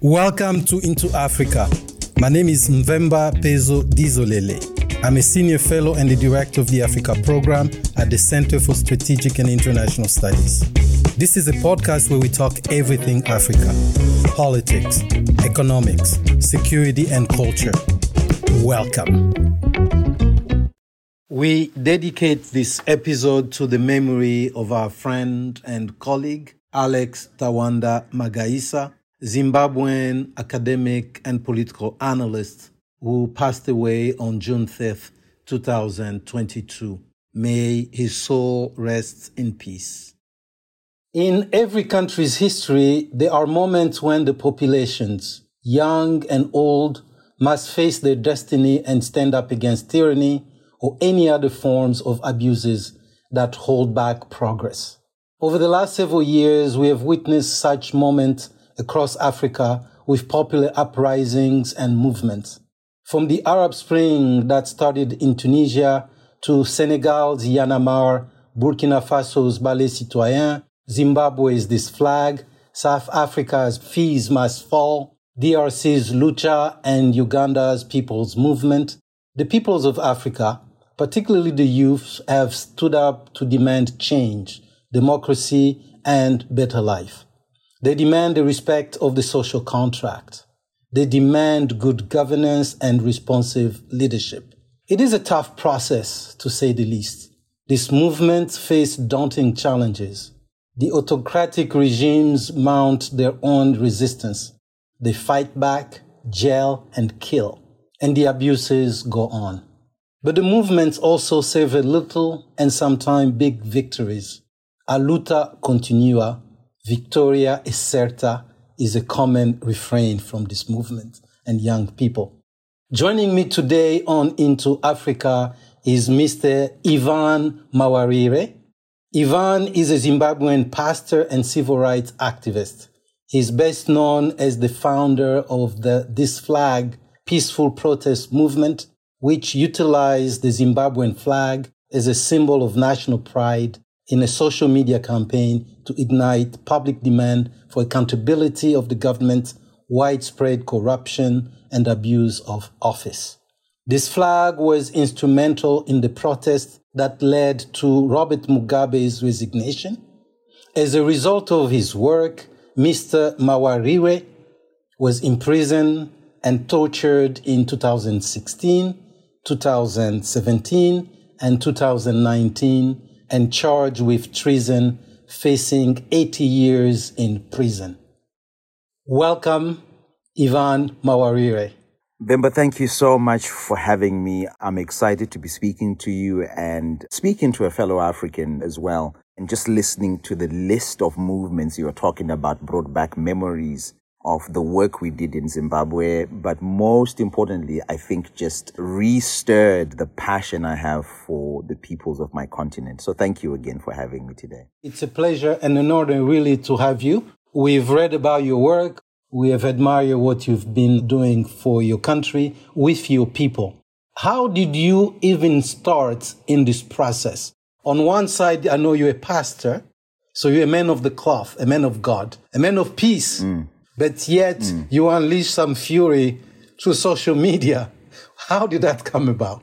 Welcome to Into Africa. My name is Mvemba Pezo Dizolele. I'm a senior fellow and the director of the Africa program at the Center for Strategic and International Studies. This is a podcast where we talk everything Africa politics, economics, security, and culture. Welcome. We dedicate this episode to the memory of our friend and colleague, Alex Tawanda Magaisa, Zimbabwean academic and political analyst who passed away on June 5th, 2022. May his soul rest in peace. In every country's history, there are moments when the populations, young and old, must face their destiny and stand up against tyranny or any other forms of abuses that hold back progress. Over the last several years, we have witnessed such moments across Africa with popular uprisings and movements. From the Arab Spring that started in Tunisia to Senegal's Y'en a Marre, Burkina Faso's Balai Citoyen, Zimbabwe's This Flag, South Africa's Fees Must Fall, DRC's Lucha, and Uganda's People's Movement, the peoples of Africa, particularly the youth, have stood up to demand change, democracy, and better life. They demand the respect of the social contract. They demand good governance and responsive leadership. It is a tough process, to say the least. This movement faced daunting challenges. The autocratic regimes mount their own resistance. They fight back, jail, and kill. And the abuses go on. But the movements also savour little and sometimes big victories. A luta continua Victoria is certa is a common refrain from this movement and young people. Joining me today on Into Africa is Mr. Evan Mawarire. Evan is a Zimbabwean pastor and civil rights activist. He's best known as the founder of the This Flag peaceful protest movement, which utilized the Zimbabwean flag as a symbol of national pride in a social media campaign to ignite public demand for accountability of the government, widespread corruption, and abuse of office. This flag was instrumental in the protest that led to Robert Mugabe's resignation. As a result of his work, Mr. Mawarire was imprisoned and tortured in 2016, 2017, and 2019 and charged with treason, facing 80 years in prison. Welcome, Evan Mawarire. Mvemba, thank you so much for having me. I'm excited to be speaking to you and speaking to a fellow African as well. And just listening to the list of movements you are talking about brought back memories of the work we did in Zimbabwe, but most importantly, I think just restirred the passion I have for the peoples of my continent. So thank you again for having me today. It's a pleasure and an honor really to have you. We've read about your work. We have admired what you've been doing for your country with your people. How did you even start in this process? On one side, I know you're a pastor, so you're a man of the cloth, a man of God, a man of peace. Mm but yet mm. you unleash some fury through social media. How did that come about?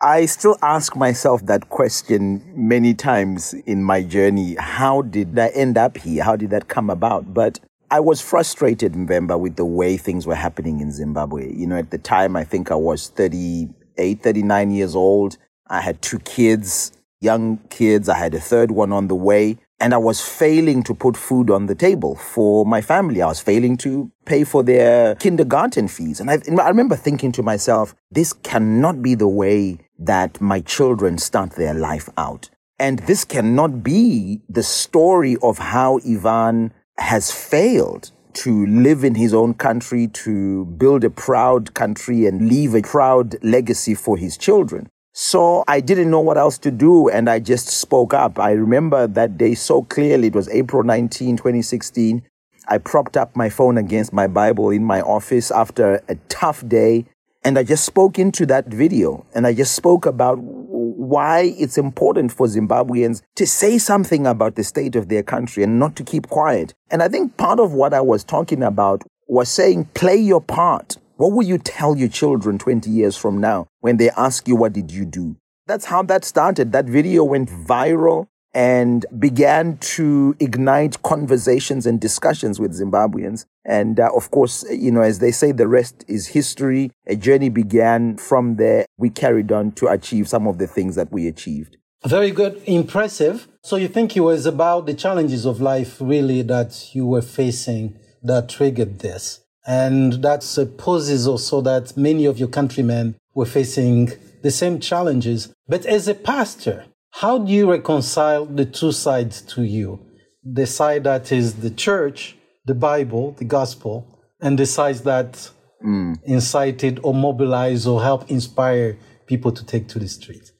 I still ask myself that question many times in my journey. How did I end up here? How did that come about? But I was frustrated, Mvemba, with the way things were happening in Zimbabwe. You know, at the time, I think I was 38, 39 years old. I had two kids, young kids. I had a third one on the way and I was failing to put food on the table for my family. I was failing to pay for their kindergarten fees. And I, I, remember thinking to myself, this cannot be the way that my children start their life out. And this cannot be the story of how Evan has failed to live in his own country, to build a proud country and leave a proud legacy for his children. So I didn't know what else to do and I just spoke up. I remember that day so clearly. It was April 19, 2016. I propped up my phone against my Bible in my office after a tough day and I just spoke into that video and I just spoke about why it's important for Zimbabweans to say something about the state of their country and not to keep quiet. And I think part of what I was talking about was saying, play your part. What will you tell your children 20 years from now when they ask you, what did you do? That's how that started. That video went viral and began to ignite conversations and discussions with Zimbabweans. And uh, of course, you know, as they say, the rest is history. A journey began from there. We carried on to achieve some of the things that we achieved. Very good, impressive. So you think it was about the challenges of life really that you were facing that triggered this? And that supposes also that many of your countrymen were facing the same challenges. But as a pastor, how do you reconcile the two sides to you? The side that is the church, the Bible, the gospel, and the side that mm. incited or mobilized or helped inspire people to take to the street?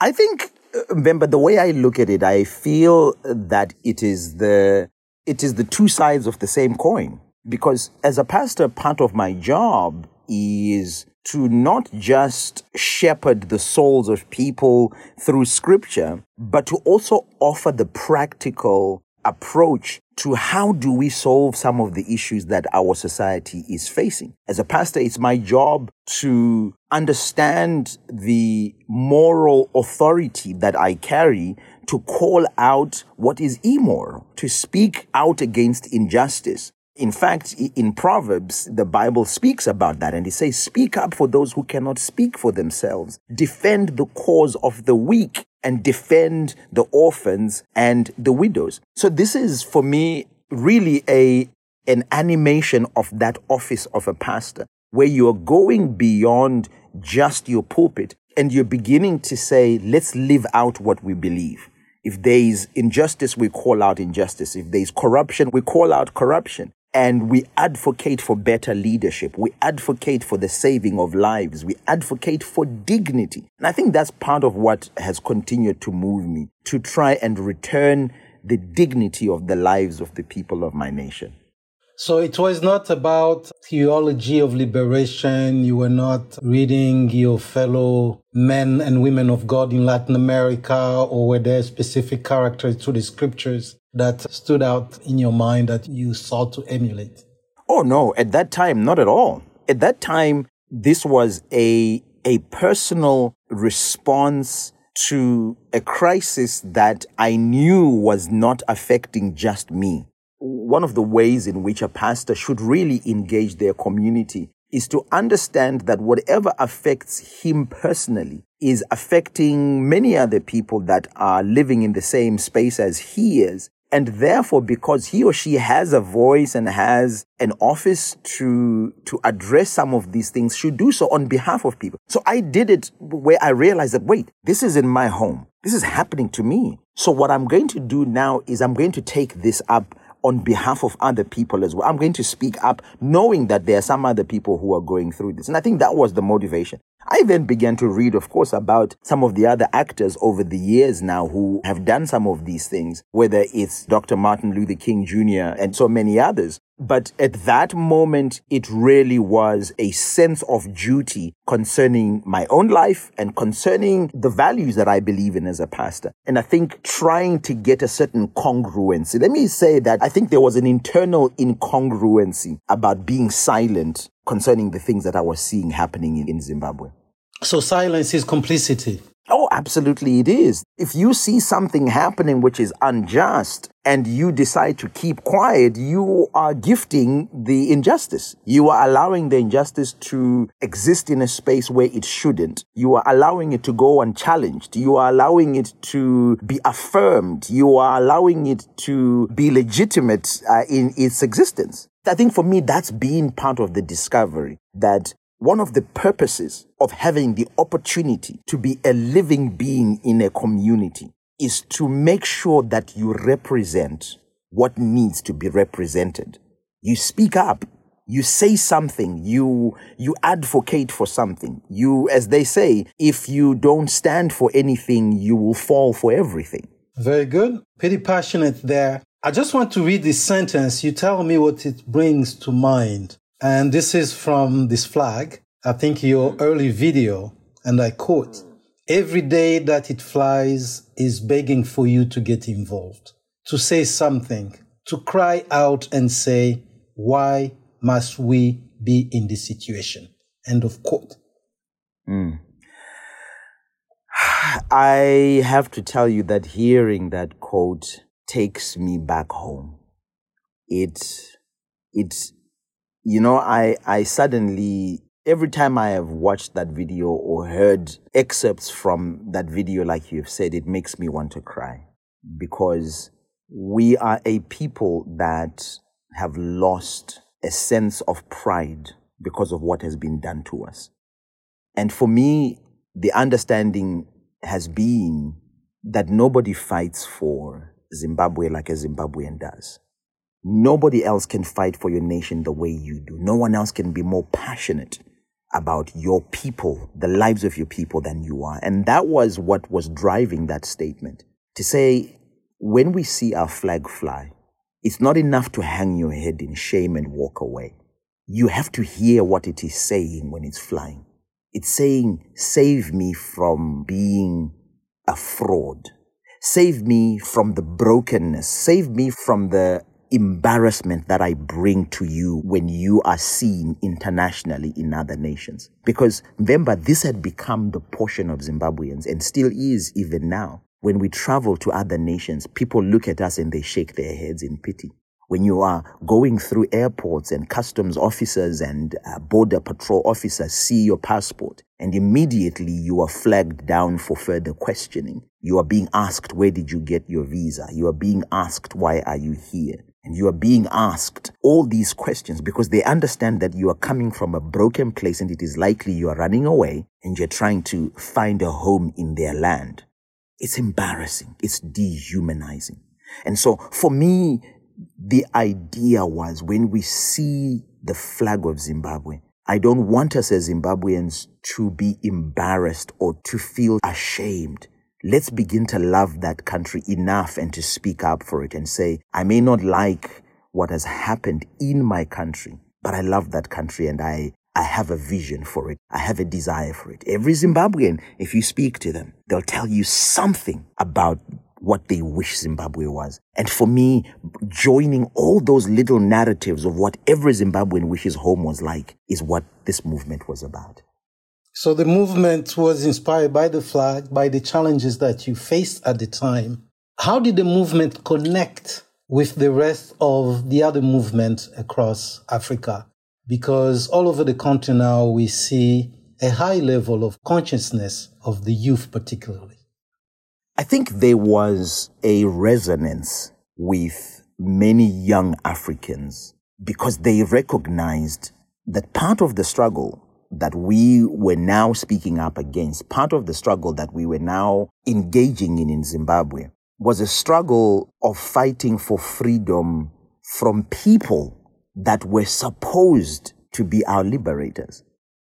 I think, remember, the way I look at it, I feel that it is the it is the two sides of the same coin. Because as a pastor, part of my job is to not just shepherd the souls of people through scripture, but to also offer the practical approach to how do we solve some of the issues that our society is facing. As a pastor, it's my job to understand the moral authority that I carry to call out what is immoral, to speak out against injustice, in fact, in Proverbs, the Bible speaks about that and it says, Speak up for those who cannot speak for themselves. Defend the cause of the weak and defend the orphans and the widows. So this is for me really a, an animation of that office of a pastor where you're going beyond just your pulpit and you're beginning to say, let's live out what we believe. If there is injustice, we call out injustice. If there is corruption, we call out corruption and we advocate for better leadership. We advocate for the saving of lives. We advocate for dignity. And I think that's part of what has continued to move me to try and return the dignity of the lives of the people of my nation. So it was not about theology of liberation. You were not reading your fellow men and women of God in Latin America, or were there specific characters to the scriptures that stood out in your mind that you sought to emulate? Oh, no. At that time, not at all. At that time, this was a, a personal response to a crisis that I knew was not affecting just me. One of the ways in which a pastor should really engage their community is to understand that whatever affects him personally is affecting many other people that are living in the same space as he is. And therefore, because he or she has a voice and has an office to, to address some of these things, should do so on behalf of people. So I did it where I realized that, wait, this is in my home. This is happening to me. So what I'm going to do now is I'm going to take this up on behalf of other people as well. I'm going to speak up knowing that there are some other people who are going through this. And I think that was the motivation. I then began to read, of course, about some of the other actors over the years now who have done some of these things, whether it's Dr. Martin Luther King Jr. and so many others. But at that moment, it really was a sense of duty concerning my own life and concerning the values that I believe in as a pastor. And I think trying to get a certain congruency. Let me say that I think there was an internal incongruency about being silent concerning the things that I was seeing happening in, Zimbabwe. So silence is complicity. Oh, absolutely it is. If you see something happening which is unjust and you decide to keep quiet, you are gifting the injustice. You are allowing the injustice to exist in a space where it shouldn't. You are allowing it to go unchallenged. You are allowing it to be affirmed. You are allowing it to be legitimate uh, in its existence. I think for me, that's been part of the discovery that one of the purposes of having the opportunity to be a living being in a community is to make sure that you represent what needs to be represented. You speak up, you say something, you, you advocate for something. You, as they say, if you don't stand for anything, you will fall for everything. Very good. Pretty passionate there. I just want to read this sentence. You tell me what it brings to mind. And this is from this flag. I think your early video, and I quote, every day that it flies is begging for you to get involved, to say something, to cry out and say, why must we be in this situation? End of quote. Mm. I have to tell you that hearing that quote takes me back home. It, it's, you know, I, I suddenly, every time I have watched that video or heard excerpts from that video, like you've said, it makes me want to cry because we are a people that have lost a sense of pride because of what has been done to us. And for me, the understanding has been that nobody fights for Zimbabwe like a Zimbabwean does. Nobody else can fight for your nation the way you do. No one else can be more passionate about your people, the lives of your people than you are. And that was what was driving that statement. To say, when we see our flag fly, it's not enough to hang your head in shame and walk away. You have to hear what it is saying when it's flying. It's saying, save me from being a fraud. Save me from the brokenness. Save me from the embarrassment that I bring to you when you are seen internationally in other nations. Because remember, this had become the portion of Zimbabweans and still is even now. When we travel to other nations, people look at us and they shake their heads in pity when you are going through airports and customs officers and uh, border patrol officers see your passport and immediately you are flagged down for further questioning. You are being asked, where did you get your visa? You are being asked, why are you here? And you are being asked all these questions because they understand that you are coming from a broken place and it is likely you are running away and you're trying to find a home in their land. It's embarrassing. It's dehumanizing. And so for me, the idea was when we see the flag of Zimbabwe, I don't want us as Zimbabweans to be embarrassed or to feel ashamed. Let's begin to love that country enough and to speak up for it and say, I may not like what has happened in my country, but I love that country and I, I have a vision for it. I have a desire for it. Every Zimbabwean, if you speak to them, they'll tell you something about what they wish Zimbabwe was. And for me, joining all those little narratives of what every Zimbabwean wishes home was like is what this movement was about. So the movement was inspired by the flag, by the challenges that you faced at the time. How did the movement connect with the rest of the other movements across Africa? Because all over the country now we see a high level of consciousness of the youth particularly. I think there was a resonance with many young Africans because they recognized that part of the struggle that we were now speaking up against, part of the struggle that we were now engaging in in Zimbabwe, was a struggle of fighting for freedom from people that were supposed to be our liberators.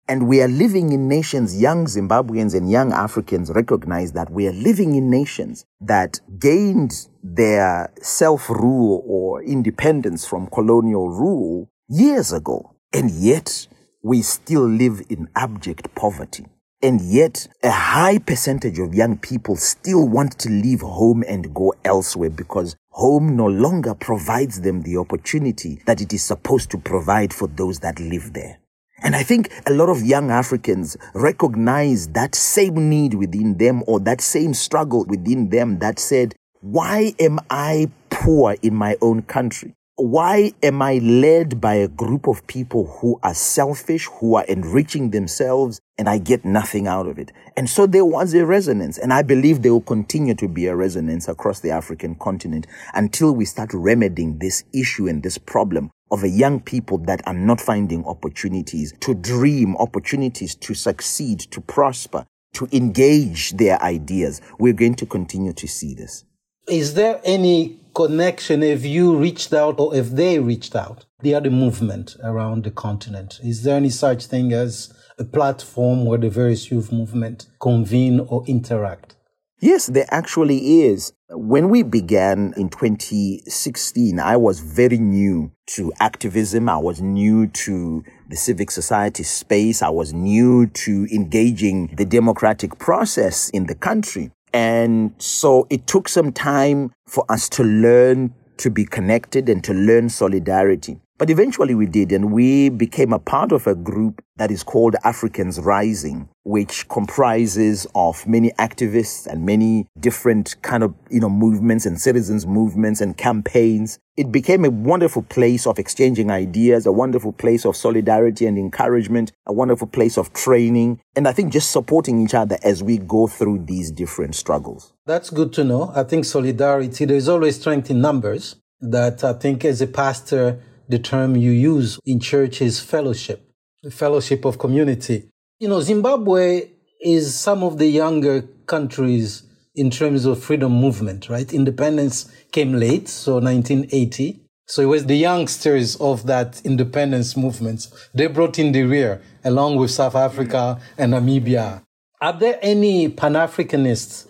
And we are living in nations, young Zimbabweans and young Africans recognize that we are living in nations that gained their self rule or independence from colonial rule years ago. And yet we still live in abject poverty. And yet a high percentage of young people still want to leave home and go elsewhere because home no longer provides them the opportunity that it is supposed to provide for those that live there. And I think a lot of young Africans recognize that same need within them or that same struggle within them that said, why am I poor in my own country? Why am I led by a group of people who are selfish, who are enriching themselves, and I get nothing out of it? And so there was a resonance, and I believe there will continue to be a resonance across the African continent until we start remedying this issue and this problem of a young people that are not finding opportunities to dream, opportunities to succeed, to prosper, to engage their ideas. We're going to continue to see this. Is there any connection if you reached out or if they reached out, the other movement around the continent? Is there any such thing as a platform where the various youth movement convene or interact? Yes, there actually is. When we began in 2016, I was very new to activism. I was new to the civic society space. I was new to engaging the democratic process in the country. And so it took some time for us to learn to be connected and to learn solidarity. But eventually we did, and we became a part of a group that is called Africans Rising, which comprises of many activists and many different kind of, you know, movements and citizens movements and campaigns. It became a wonderful place of exchanging ideas, a wonderful place of solidarity and encouragement, a wonderful place of training, and I think just supporting each other as we go through these different struggles. That's good to know. I think solidarity, there's always strength in numbers that I think as a pastor, the term you use in church is fellowship, the fellowship of community. You know, Zimbabwe is some of the younger countries in terms of freedom movement, right? Independence came late, so 1980. So it was the youngsters of that independence movement. They brought in the rear along with South Africa and Namibia. Are there any Pan-Africanist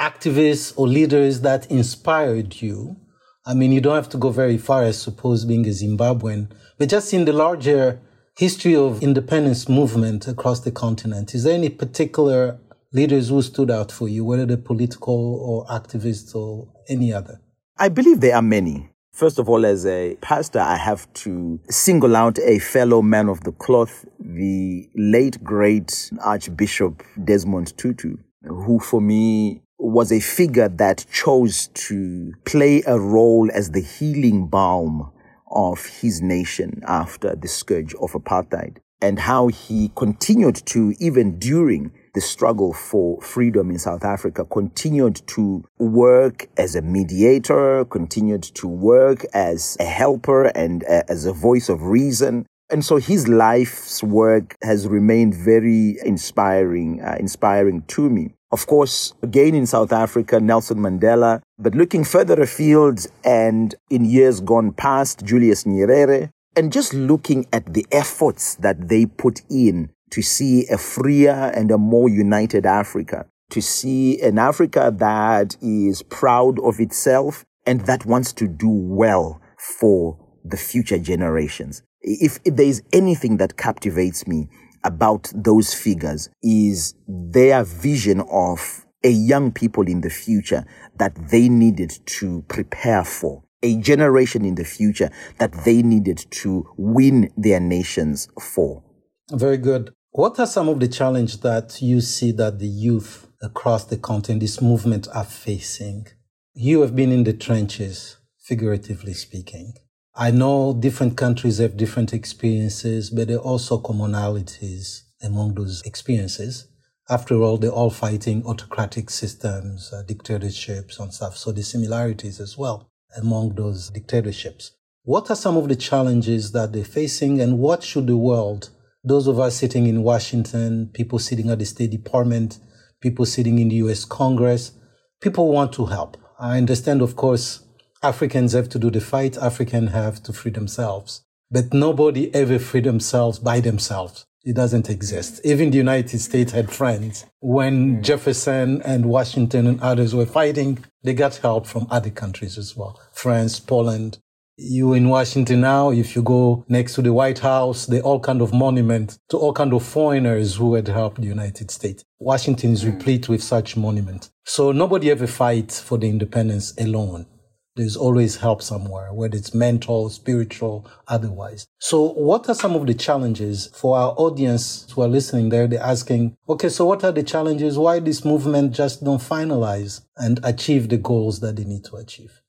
activists or leaders that inspired you I mean, you don't have to go very far, I suppose, being a Zimbabwean, but just in the larger history of independence movement across the continent, is there any particular leaders who stood out for you, whether they're political or activists or any other? I believe there are many. First of all, as a pastor, I have to single out a fellow man of the cloth, the late great Archbishop Desmond Tutu, who for me was a figure that chose to play a role as the healing balm of his nation after the scourge of apartheid and how he continued to, even during the struggle for freedom in South Africa, continued to work as a mediator, continued to work as a helper and as a voice of reason. And so his life's work has remained very inspiring, uh, inspiring to me. Of course, again in South Africa, Nelson Mandela, but looking further afield and in years gone past, Julius Nyerere, and just looking at the efforts that they put in to see a freer and a more united Africa, to see an Africa that is proud of itself and that wants to do well for the future generations. If, if there is anything that captivates me, about those figures is their vision of a young people in the future that they needed to prepare for, a generation in the future that they needed to win their nations for. Very good. What are some of the challenges that you see that the youth across the continent, this movement are facing? You have been in the trenches, figuratively speaking. I know different countries have different experiences, but there are also commonalities among those experiences. After all, they're all fighting autocratic systems, uh, dictatorships and stuff. So the similarities as well among those dictatorships. What are some of the challenges that they're facing and what should the world, those of us sitting in Washington, people sitting at the State Department, people sitting in the US Congress, people want to help. I understand, of course, Africans have to do the fight, Africans have to free themselves. But nobody ever free themselves by themselves. It doesn't exist. Even the United States had friends. When mm. Jefferson and Washington and others were fighting, they got help from other countries as well. France, Poland. You in Washington now, if you go next to the White House, there are all kind of monuments to all kind of foreigners who had helped the United States. Washington is mm. replete with such monuments. So nobody ever fights for the independence alone there's always help somewhere, whether it's mental, spiritual, otherwise. So what are some of the challenges for our audience who are listening there? They're asking, okay, so what are the challenges? Why this movement just don't finalize and achieve the goals that they need to achieve?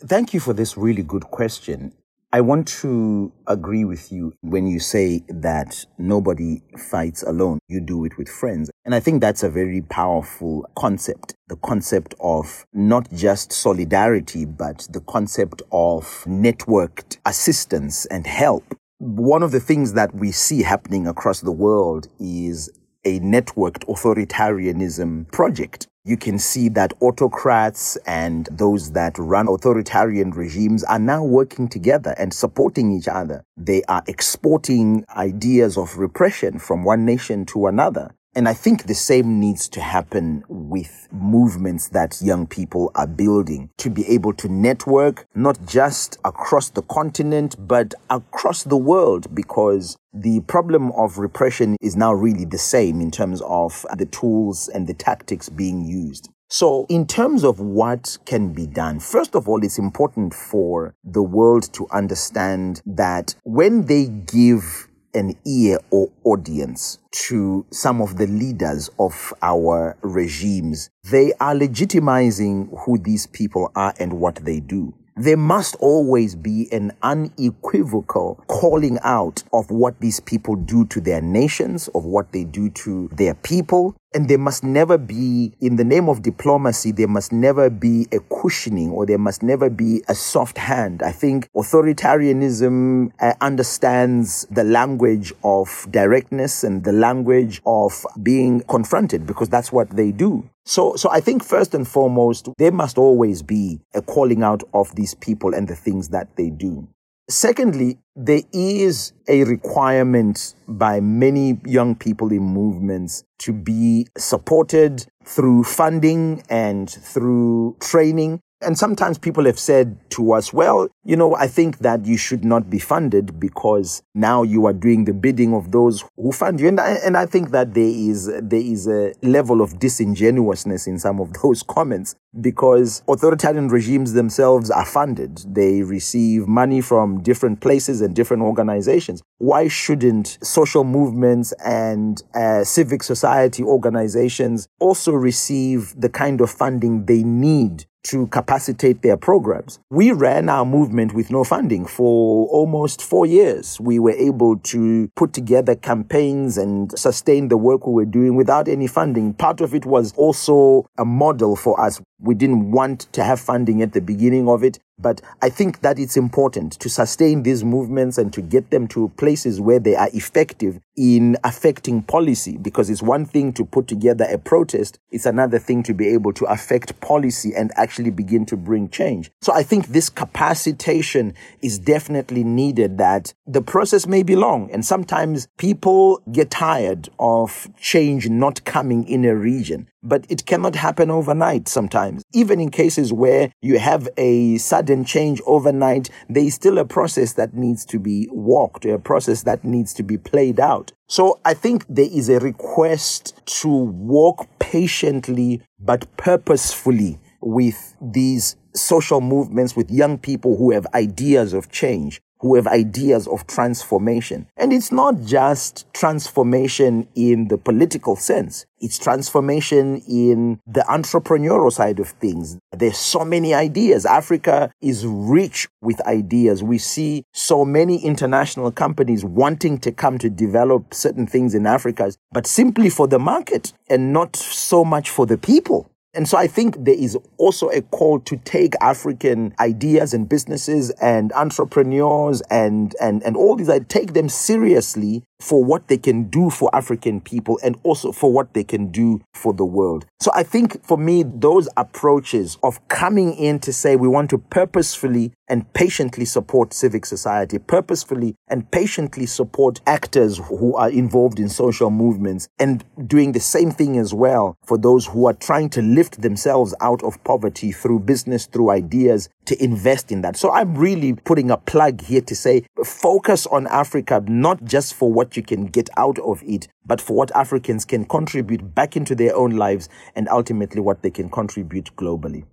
Thank you for this really good question. I want to agree with you when you say that nobody fights alone. You do it with friends. And I think that's a very powerful concept. The concept of not just solidarity, but the concept of networked assistance and help. One of the things that we see happening across the world is a networked authoritarianism project you can see that autocrats and those that run authoritarian regimes are now working together and supporting each other. They are exporting ideas of repression from one nation to another. And I think the same needs to happen with movements that young people are building to be able to network, not just across the continent, but across the world, because the problem of repression is now really the same in terms of the tools and the tactics being used. So, in terms of what can be done, first of all, it's important for the world to understand that when they give an ear or audience to some of the leaders of our regimes, they are legitimizing who these people are and what they do there must always be an unequivocal calling out of what these people do to their nations, of what they do to their people. And there must never be, in the name of diplomacy, there must never be a cushioning or there must never be a soft hand. I think authoritarianism uh, understands the language of directness and the language of being confronted because that's what they do. So, so I think first and foremost, there must always be a calling out of these people and the things that they do. Secondly, there is a requirement by many young people in movements to be supported through funding and through training and sometimes people have said to us, well, you know, I think that you should not be funded because now you are doing the bidding of those who fund you. And I, and I think that there is, there is a level of disingenuousness in some of those comments because authoritarian regimes themselves are funded. They receive money from different places and different organizations. Why shouldn't social movements and uh, civic society organizations also receive the kind of funding they need to capacitate their programs. We ran our movement with no funding for almost four years. We were able to put together campaigns and sustain the work we were doing without any funding. Part of it was also a model for us. We didn't want to have funding at the beginning of it. But I think that it's important to sustain these movements and to get them to places where they are effective in affecting policy because it's one thing to put together a protest. It's another thing to be able to affect policy and actually begin to bring change. So I think this capacitation is definitely needed that the process may be long and sometimes people get tired of change not coming in a region but it cannot happen overnight sometimes. Even in cases where you have a sudden change overnight, there is still a process that needs to be walked, a process that needs to be played out. So I think there is a request to walk patiently but purposefully with these social movements, with young people who have ideas of change who have ideas of transformation. And it's not just transformation in the political sense. It's transformation in the entrepreneurial side of things. There's so many ideas. Africa is rich with ideas. We see so many international companies wanting to come to develop certain things in Africa, but simply for the market and not so much for the people. And so I think there is also a call to take African ideas and businesses and entrepreneurs and, and, and all these, I take them seriously for what they can do for African people and also for what they can do for the world. So I think for me, those approaches of coming in to say we want to purposefully and patiently support civic society, purposefully and patiently support actors who are involved in social movements and doing the same thing as well for those who are trying to lift themselves out of poverty through business, through ideas, to invest in that. So I'm really putting a plug here to say focus on Africa, not just for what you can get out of it, but for what Africans can contribute back into their own lives and ultimately what they can contribute globally.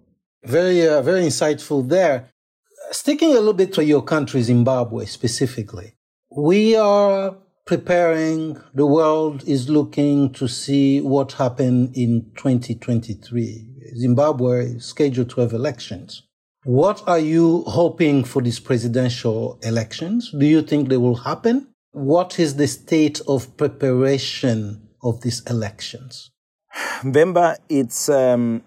Very, uh, very insightful there. Sticking a little bit to your country, Zimbabwe specifically, we are preparing, the world is looking to see what happened in 2023. Zimbabwe is scheduled to have elections. What are you hoping for these presidential elections? Do you think they will happen? What is the state of preparation of these elections? Mvemba, it's um,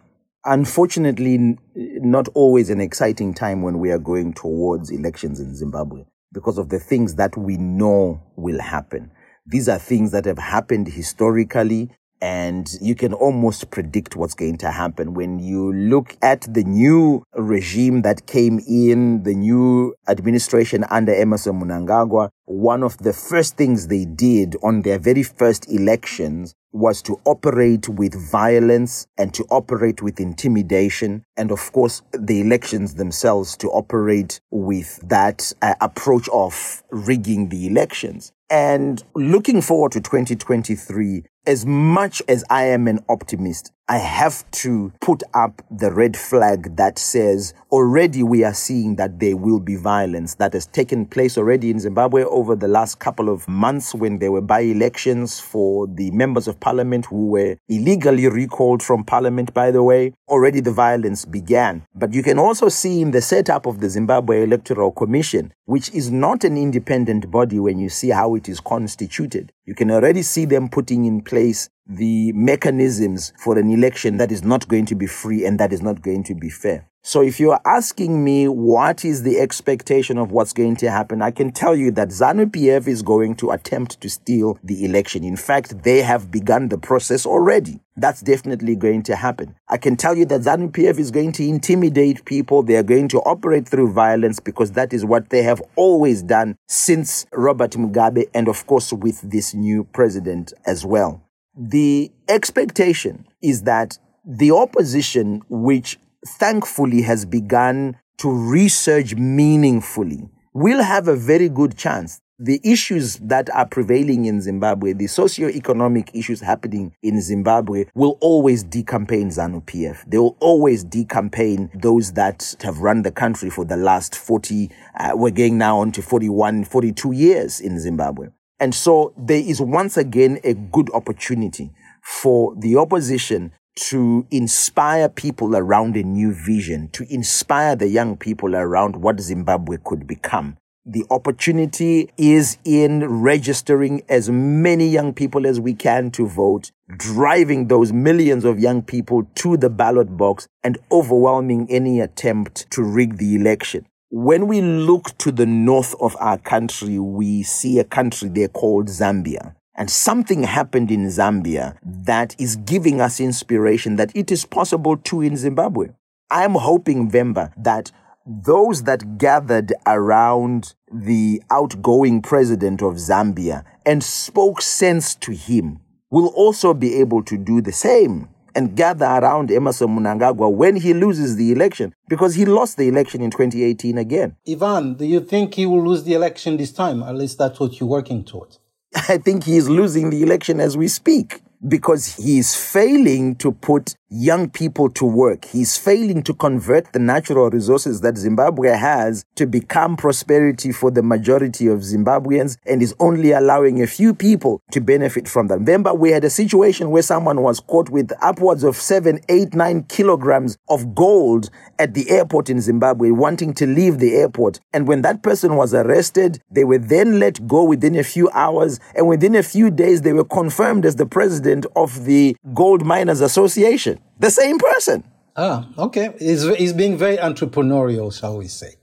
unfortunately not always an exciting time when we are going towards elections in Zimbabwe because of the things that we know will happen. These are things that have happened historically and you can almost predict what's going to happen when you look at the new regime that came in, the new administration under Emmerson Mnangagwa. One of the first things they did on their very first elections was to operate with violence and to operate with intimidation. And of course, the elections themselves to operate with that uh, approach of rigging the elections. And looking forward to 2023, as much as I am an optimist, I have to put up the red flag that says already we are seeing that there will be violence that has taken place already in Zimbabwe over the last couple of months when there were by elections for the members of parliament who were illegally recalled from parliament, by the way. Already the violence began. But you can also see in the setup of the Zimbabwe Electoral Commission, which is not an independent body when you see how it is constituted. You can already see them putting in place the mechanisms for an election that is not going to be free and that is not going to be fair. So if you're asking me what is the expectation of what's going to happen, I can tell you that ZANU PF is going to attempt to steal the election. In fact, they have begun the process already. That's definitely going to happen. I can tell you that ZANU PF is going to intimidate people. They are going to operate through violence because that is what they have always done since Robert Mugabe and of course with this new president as well. The expectation is that the opposition, which thankfully has begun to research meaningfully, will have a very good chance. The issues that are prevailing in Zimbabwe, the socio-economic issues happening in Zimbabwe will always decampaign ZANU PF. They will always decampaign those that have run the country for the last 40, uh, we're going now on to 41, 42 years in Zimbabwe. And so there is once again a good opportunity for the opposition to inspire people around a new vision, to inspire the young people around what Zimbabwe could become. The opportunity is in registering as many young people as we can to vote, driving those millions of young people to the ballot box and overwhelming any attempt to rig the election. When we look to the north of our country, we see a country there called Zambia. And something happened in Zambia that is giving us inspiration that it is possible too in Zimbabwe. I'm hoping, Mvemba, that those that gathered around the outgoing president of Zambia and spoke sense to him will also be able to do the same and gather around Emmerson Mnangagwa when he loses the election because he lost the election in 2018 again. Evan, do you think he will lose the election this time? At least that's what you're working towards. I think he is losing the election as we speak because he is failing to put young people to work. He's failing to convert the natural resources that Zimbabwe has to become prosperity for the majority of Zimbabweans and is only allowing a few people to benefit from them. Remember, we had a situation where someone was caught with upwards of seven, eight, nine kilograms of gold at the airport in Zimbabwe wanting to leave the airport. And when that person was arrested, they were then let go within a few hours. And within a few days, they were confirmed as the president of the Gold Miners Association. The same person. Ah, okay. He's, he's being very entrepreneurial, shall we say.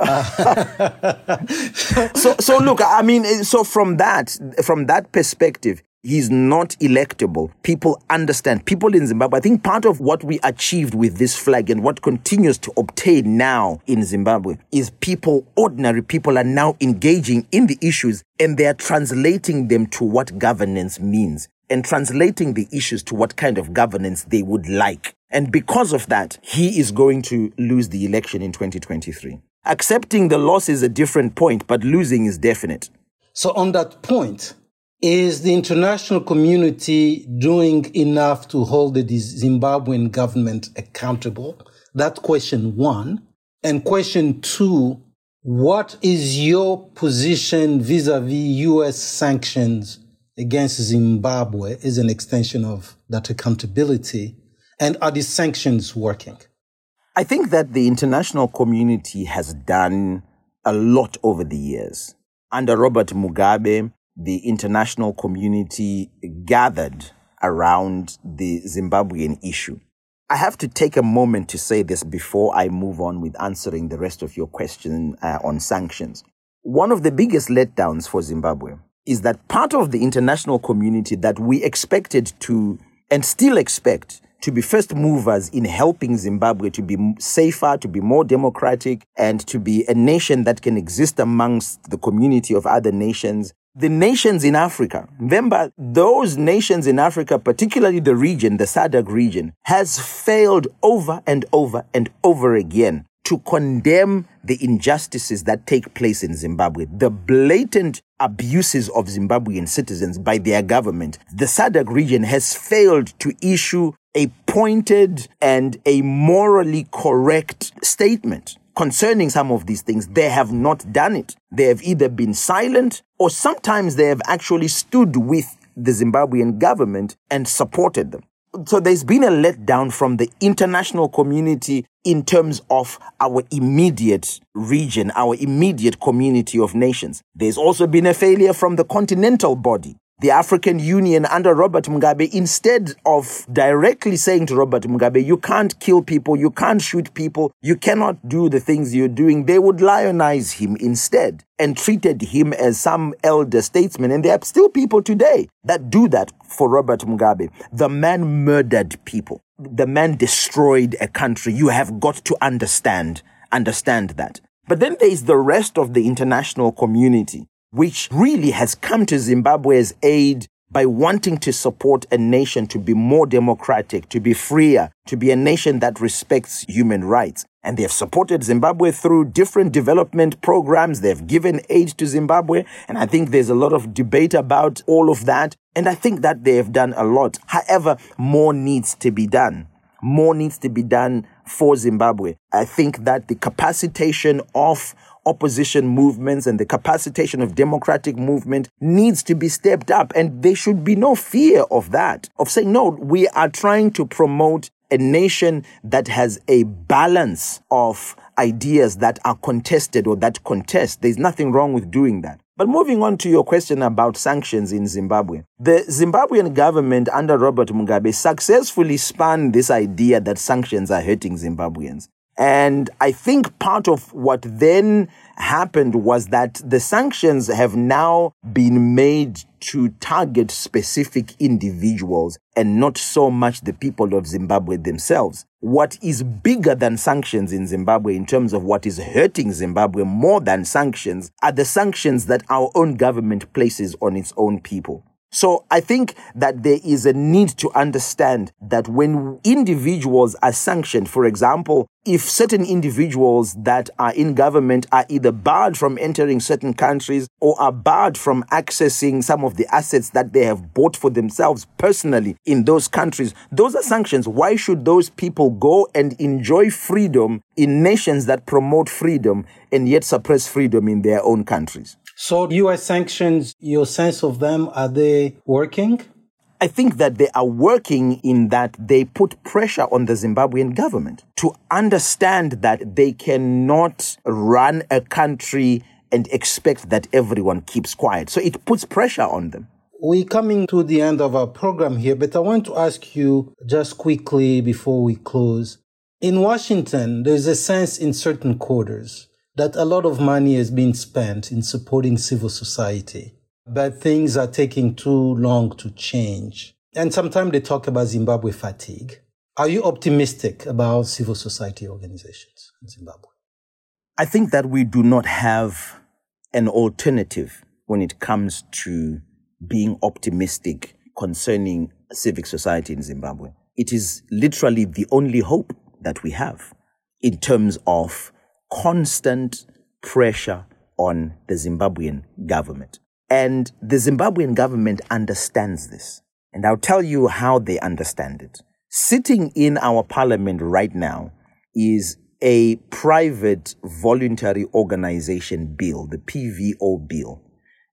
so, so look, I mean, so from that, from that perspective, he's not electable. People understand. People in Zimbabwe, I think part of what we achieved with this flag and what continues to obtain now in Zimbabwe is people, ordinary people are now engaging in the issues and they are translating them to what governance means and translating the issues to what kind of governance they would like. And because of that, he is going to lose the election in 2023. Accepting the loss is a different point, but losing is definite. So, on that point, is the international community doing enough to hold the Zimbabwean government accountable? That question one. And question two, what is your position vis-a-vis US sanctions against Zimbabwe is an extension of that accountability? And are the sanctions working? I think that the international community has done a lot over the years. Under Robert Mugabe, the international community gathered around the Zimbabwean issue. I have to take a moment to say this before I move on with answering the rest of your question uh, on sanctions. One of the biggest letdowns for Zimbabwe is that part of the international community that we expected to and still expect to be first movers in helping Zimbabwe to be safer, to be more democratic, and to be a nation that can exist amongst the community of other nations. The nations in Africa, remember, those nations in Africa, particularly the region, the SADC region, has failed over and over and over again to condemn the injustices that take place in Zimbabwe, the blatant abuses of Zimbabwean citizens by their government, the SADC region has failed to issue a pointed and a morally correct statement concerning some of these things. They have not done it. They have either been silent or sometimes they have actually stood with the Zimbabwean government and supported them. So there's been a letdown from the international community in terms of our immediate region, our immediate community of nations. There's also been a failure from the continental body the African Union under Robert Mugabe, instead of directly saying to Robert Mugabe, you can't kill people, you can't shoot people, you cannot do the things you're doing, they would lionize him instead and treated him as some elder statesman. And there are still people today that do that for Robert Mugabe. The man murdered people. The man destroyed a country. You have got to understand, understand that. But then there is the rest of the international community which really has come to Zimbabwe's aid by wanting to support a nation to be more democratic, to be freer, to be a nation that respects human rights. And they have supported Zimbabwe through different development programs. They've given aid to Zimbabwe. And I think there's a lot of debate about all of that. And I think that they have done a lot. However, more needs to be done. More needs to be done for Zimbabwe. I think that the capacitation of opposition movements and the capacitation of democratic movement needs to be stepped up. And there should be no fear of that, of saying, no, we are trying to promote a nation that has a balance of ideas that are contested or that contest. There's nothing wrong with doing that. But moving on to your question about sanctions in Zimbabwe, the Zimbabwean government under Robert Mugabe successfully spun this idea that sanctions are hurting Zimbabweans. And I think part of what then happened was that the sanctions have now been made to target specific individuals and not so much the people of Zimbabwe themselves. What is bigger than sanctions in Zimbabwe in terms of what is hurting Zimbabwe more than sanctions are the sanctions that our own government places on its own people. So I think that there is a need to understand that when individuals are sanctioned, for example, if certain individuals that are in government are either barred from entering certain countries or are barred from accessing some of the assets that they have bought for themselves personally in those countries, those are sanctions. Why should those people go and enjoy freedom in nations that promote freedom and yet suppress freedom in their own countries? So US sanctions, your sense of them, are they working? I think that they are working in that they put pressure on the Zimbabwean government to understand that they cannot run a country and expect that everyone keeps quiet. So it puts pressure on them. We're coming to the end of our program here, but I want to ask you just quickly before we close. In Washington, there's a sense in certain quarters that a lot of money has been spent in supporting civil society, but things are taking too long to change. And sometimes they talk about Zimbabwe fatigue. Are you optimistic about civil society organizations in Zimbabwe? I think that we do not have an alternative when it comes to being optimistic concerning civic society in Zimbabwe. It is literally the only hope that we have in terms of constant pressure on the Zimbabwean government. And the Zimbabwean government understands this. And I'll tell you how they understand it. Sitting in our parliament right now is a private voluntary organization bill, the PVO bill.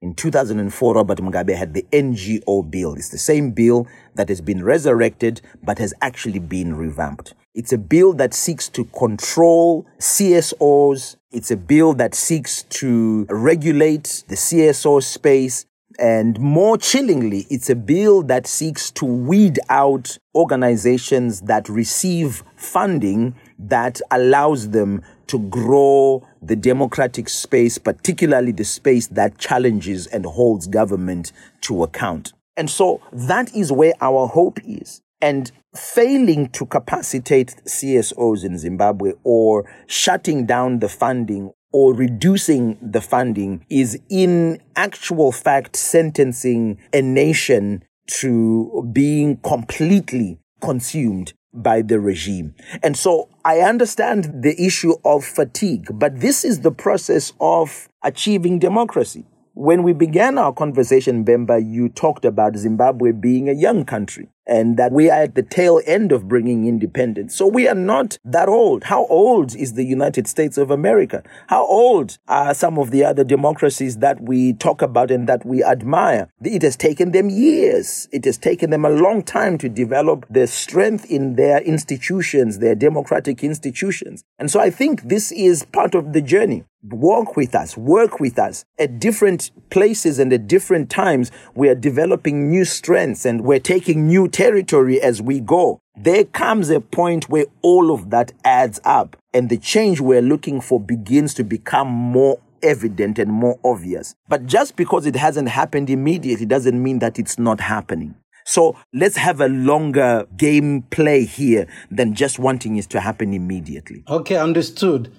In 2004, Robert Mugabe had the NGO bill. It's the same bill that has been resurrected but has actually been revamped. It's a bill that seeks to control CSOs. It's a bill that seeks to regulate the CSO space. And more chillingly, it's a bill that seeks to weed out organizations that receive funding that allows them to grow the democratic space, particularly the space that challenges and holds government to account. And so that is where our hope is. And failing to capacitate CSOs in Zimbabwe or shutting down the funding or reducing the funding is in actual fact sentencing a nation to being completely consumed by the regime. And so I understand the issue of fatigue, but this is the process of achieving democracy. When we began our conversation, Mvemba, you talked about Zimbabwe being a young country and that we are at the tail end of bringing independence. So we are not that old. How old is the United States of America? How old are some of the other democracies that we talk about and that we admire? It has taken them years. It has taken them a long time to develop the strength in their institutions, their democratic institutions. And so I think this is part of the journey walk with us, work with us. At different places and at different times, we are developing new strengths and we're taking new territory as we go. There comes a point where all of that adds up and the change we're looking for begins to become more evident and more obvious. But just because it hasn't happened immediately doesn't mean that it's not happening. So let's have a longer game play here than just wanting it to happen immediately. Okay, understood.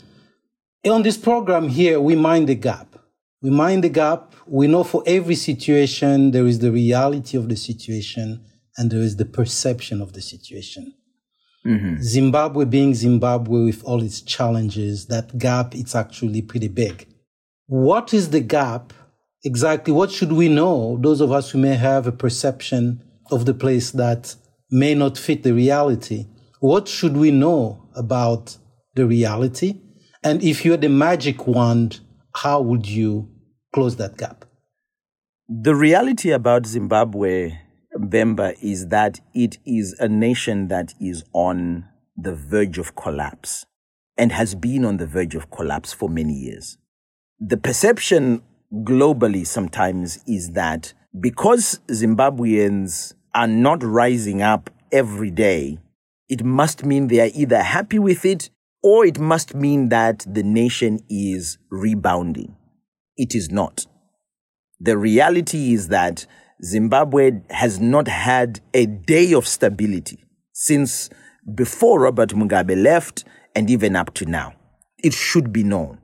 On this program here, we mind the gap. We mind the gap. We know for every situation, there is the reality of the situation and there is the perception of the situation. Mm-hmm. Zimbabwe being Zimbabwe with all its challenges, that gap, it's actually pretty big. What is the gap? Exactly what should we know? Those of us who may have a perception of the place that may not fit the reality. What should we know about the reality? And if you had a magic wand, how would you close that gap? The reality about Zimbabwe, Mvemba, is that it is a nation that is on the verge of collapse and has been on the verge of collapse for many years. The perception globally sometimes is that because Zimbabweans are not rising up every day, it must mean they are either happy with it or it must mean that the nation is rebounding. It is not. The reality is that Zimbabwe has not had a day of stability since before Robert Mugabe left and even up to now. It should be known.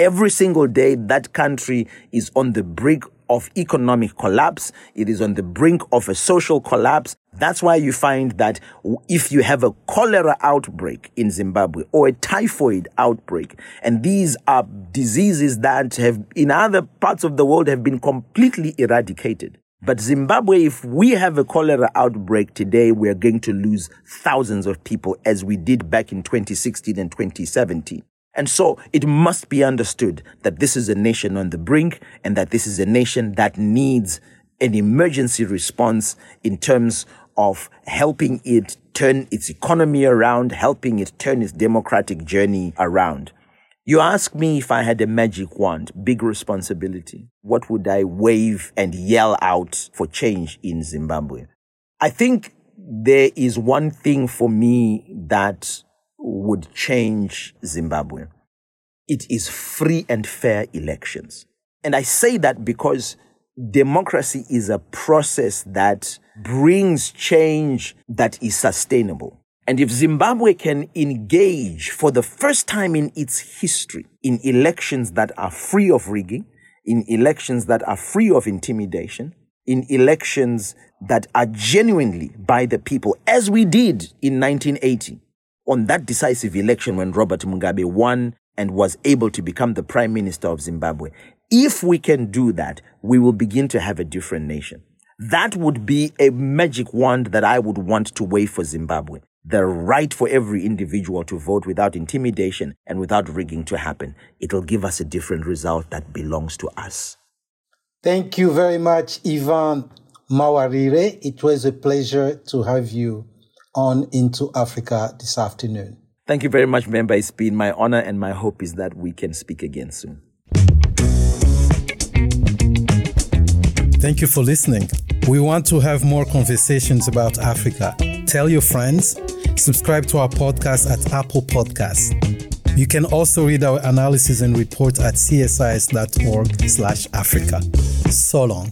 Every single day, that country is on the brink of economic collapse. It is on the brink of a social collapse. That's why you find that if you have a cholera outbreak in Zimbabwe or a typhoid outbreak, and these are diseases that have in other parts of the world have been completely eradicated. But Zimbabwe, if we have a cholera outbreak today, we're going to lose thousands of people as we did back in 2016 and 2017. And so it must be understood that this is a nation on the brink and that this is a nation that needs an emergency response in terms of helping it turn its economy around, helping it turn its democratic journey around. You ask me if I had a magic wand, big responsibility. What would I wave and yell out for change in Zimbabwe? I think there is one thing for me that would change Zimbabwe. It is free and fair elections. And I say that because democracy is a process that brings change that is sustainable. And if Zimbabwe can engage for the first time in its history in elections that are free of rigging, in elections that are free of intimidation, in elections that are genuinely by the people, as we did in 1980, on that decisive election when Robert Mugabe won and was able to become the prime minister of Zimbabwe. If we can do that, we will begin to have a different nation. That would be a magic wand that I would want to wave for Zimbabwe. The right for every individual to vote without intimidation and without rigging to happen. It'll give us a different result that belongs to us. Thank you very much, Evan Mawarire. It was a pleasure to have you on Into Africa this afternoon. Thank you very much, Mvemba. It's been my honor, and my hope is that we can speak again soon. Thank you for listening. We want to have more conversations about Africa. Tell your friends, subscribe to our podcast at Apple Podcasts. You can also read our analysis and report at csis.org slash Africa. So long.